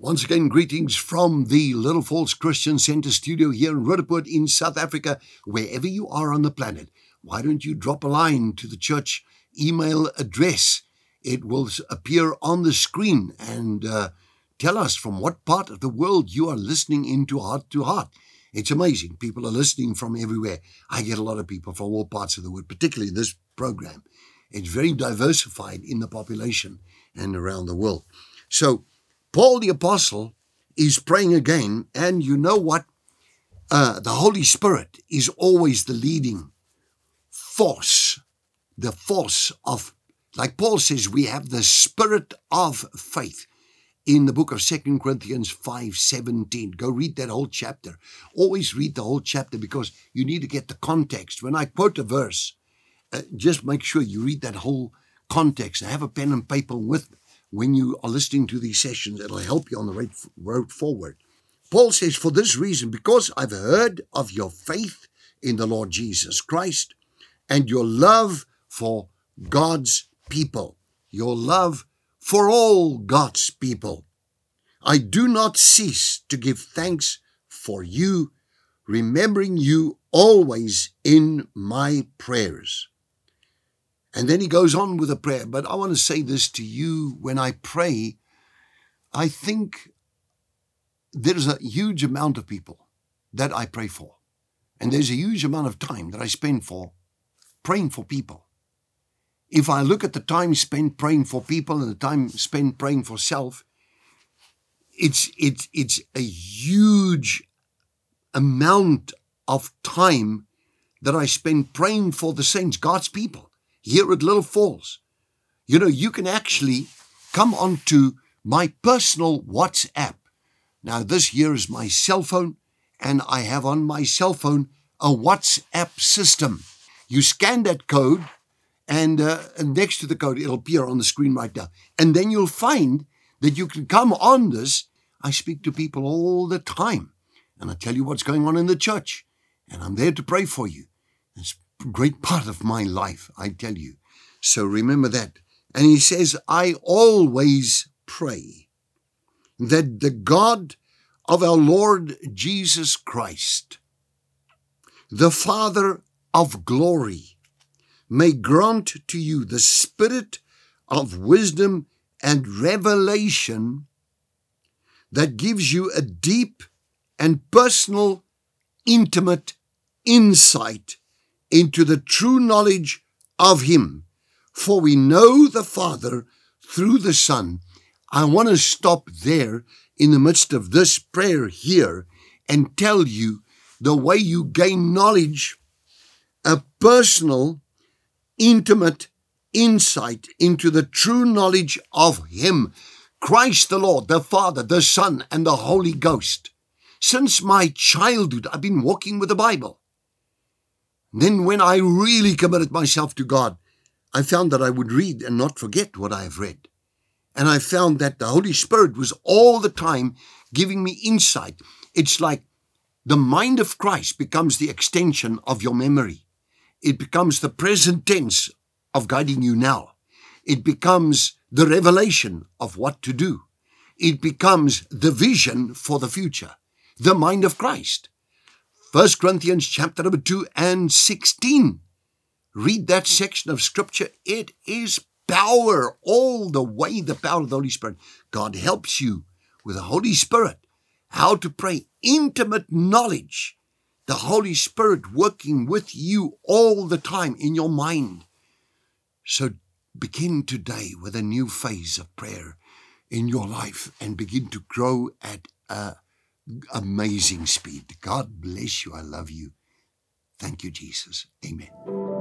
Once again, greetings from the Little Falls Christian Center studio here in Roodepoort in South Africa, wherever you are on the planet. Why don't you drop a line to the church email address? It will appear on the screen and uh, tell us from what part of the world you are listening into Heart to Heart. It's amazing. People are listening from everywhere. I get a lot of people from all parts of the world, particularly this program. It's very diversified in the population and around the world. So, Paul the Apostle is praying again, and you know what? Uh, the Holy Spirit is always the leading force, the force of, like Paul says, we have the spirit of faith in the book of Second Corinthians 5:17. Go read that whole chapter. Always read the whole chapter because you need to get the context. When I quote a verse, uh, just make sure you read that whole context. I have a pen and paper with when you are listening to these sessions. It'll help you on the right road forward. Paul says, For this reason, because I've heard of your faith in the Lord Jesus Christ and your love for God's people, your love for all God's people, I do not cease to give thanks for you, remembering you always in my prayers. And then he goes on with a prayer. But I want to say this to you when I pray, I think there's a huge amount of people that I pray for. And there's a huge amount of time that I spend for praying for people. If I look at the time spent praying for people and the time spent praying for self, it's it's it's a huge amount of time that I spend praying for the saints, God's people here at Little Falls. You know, you can actually come onto my personal WhatsApp. Now, this here is my cell phone, and I have on my cell phone a WhatsApp system. You scan that code, and, uh, and next to the code, it'll appear on the screen right now. And then you'll find that you can come on this. I speak to people all the time, and I tell you what's going on in the church, and I'm there to pray for you. It's a great part of my life, I tell you. So remember that. And he says, I always pray that the God of our Lord Jesus Christ, the Father of glory, may grant to you the spirit of wisdom and revelation that gives you a deep and personal, intimate insight into the true knowledge of Him. For we know the Father through the Son. I want to stop there in the midst of this prayer here and tell you the way you gain knowledge, a personal, intimate insight into the true knowledge of Him, Christ the Lord, the Father, the Son, and the Holy Ghost. Since my childhood, I've been walking with the Bible. Then, when I really committed myself to God, I found that I would read and not forget what I have read. And I found that the Holy Spirit was all the time giving me insight. It's like the mind of Christ becomes the extension of your memory, it becomes the present tense of guiding you now, it becomes the revelation of what to do, it becomes the vision for the future, the mind of Christ. 1 Corinthians chapter number 2 and 16. Read that section of scripture. It is power all the way, the power of the Holy Spirit. God helps you with the Holy Spirit how to pray intimate knowledge. The Holy Spirit working with you all the time in your mind. So begin today with a new phase of prayer in your life and begin to grow at a amazing speed. God bless you. I love you. Thank you, Jesus. Amen.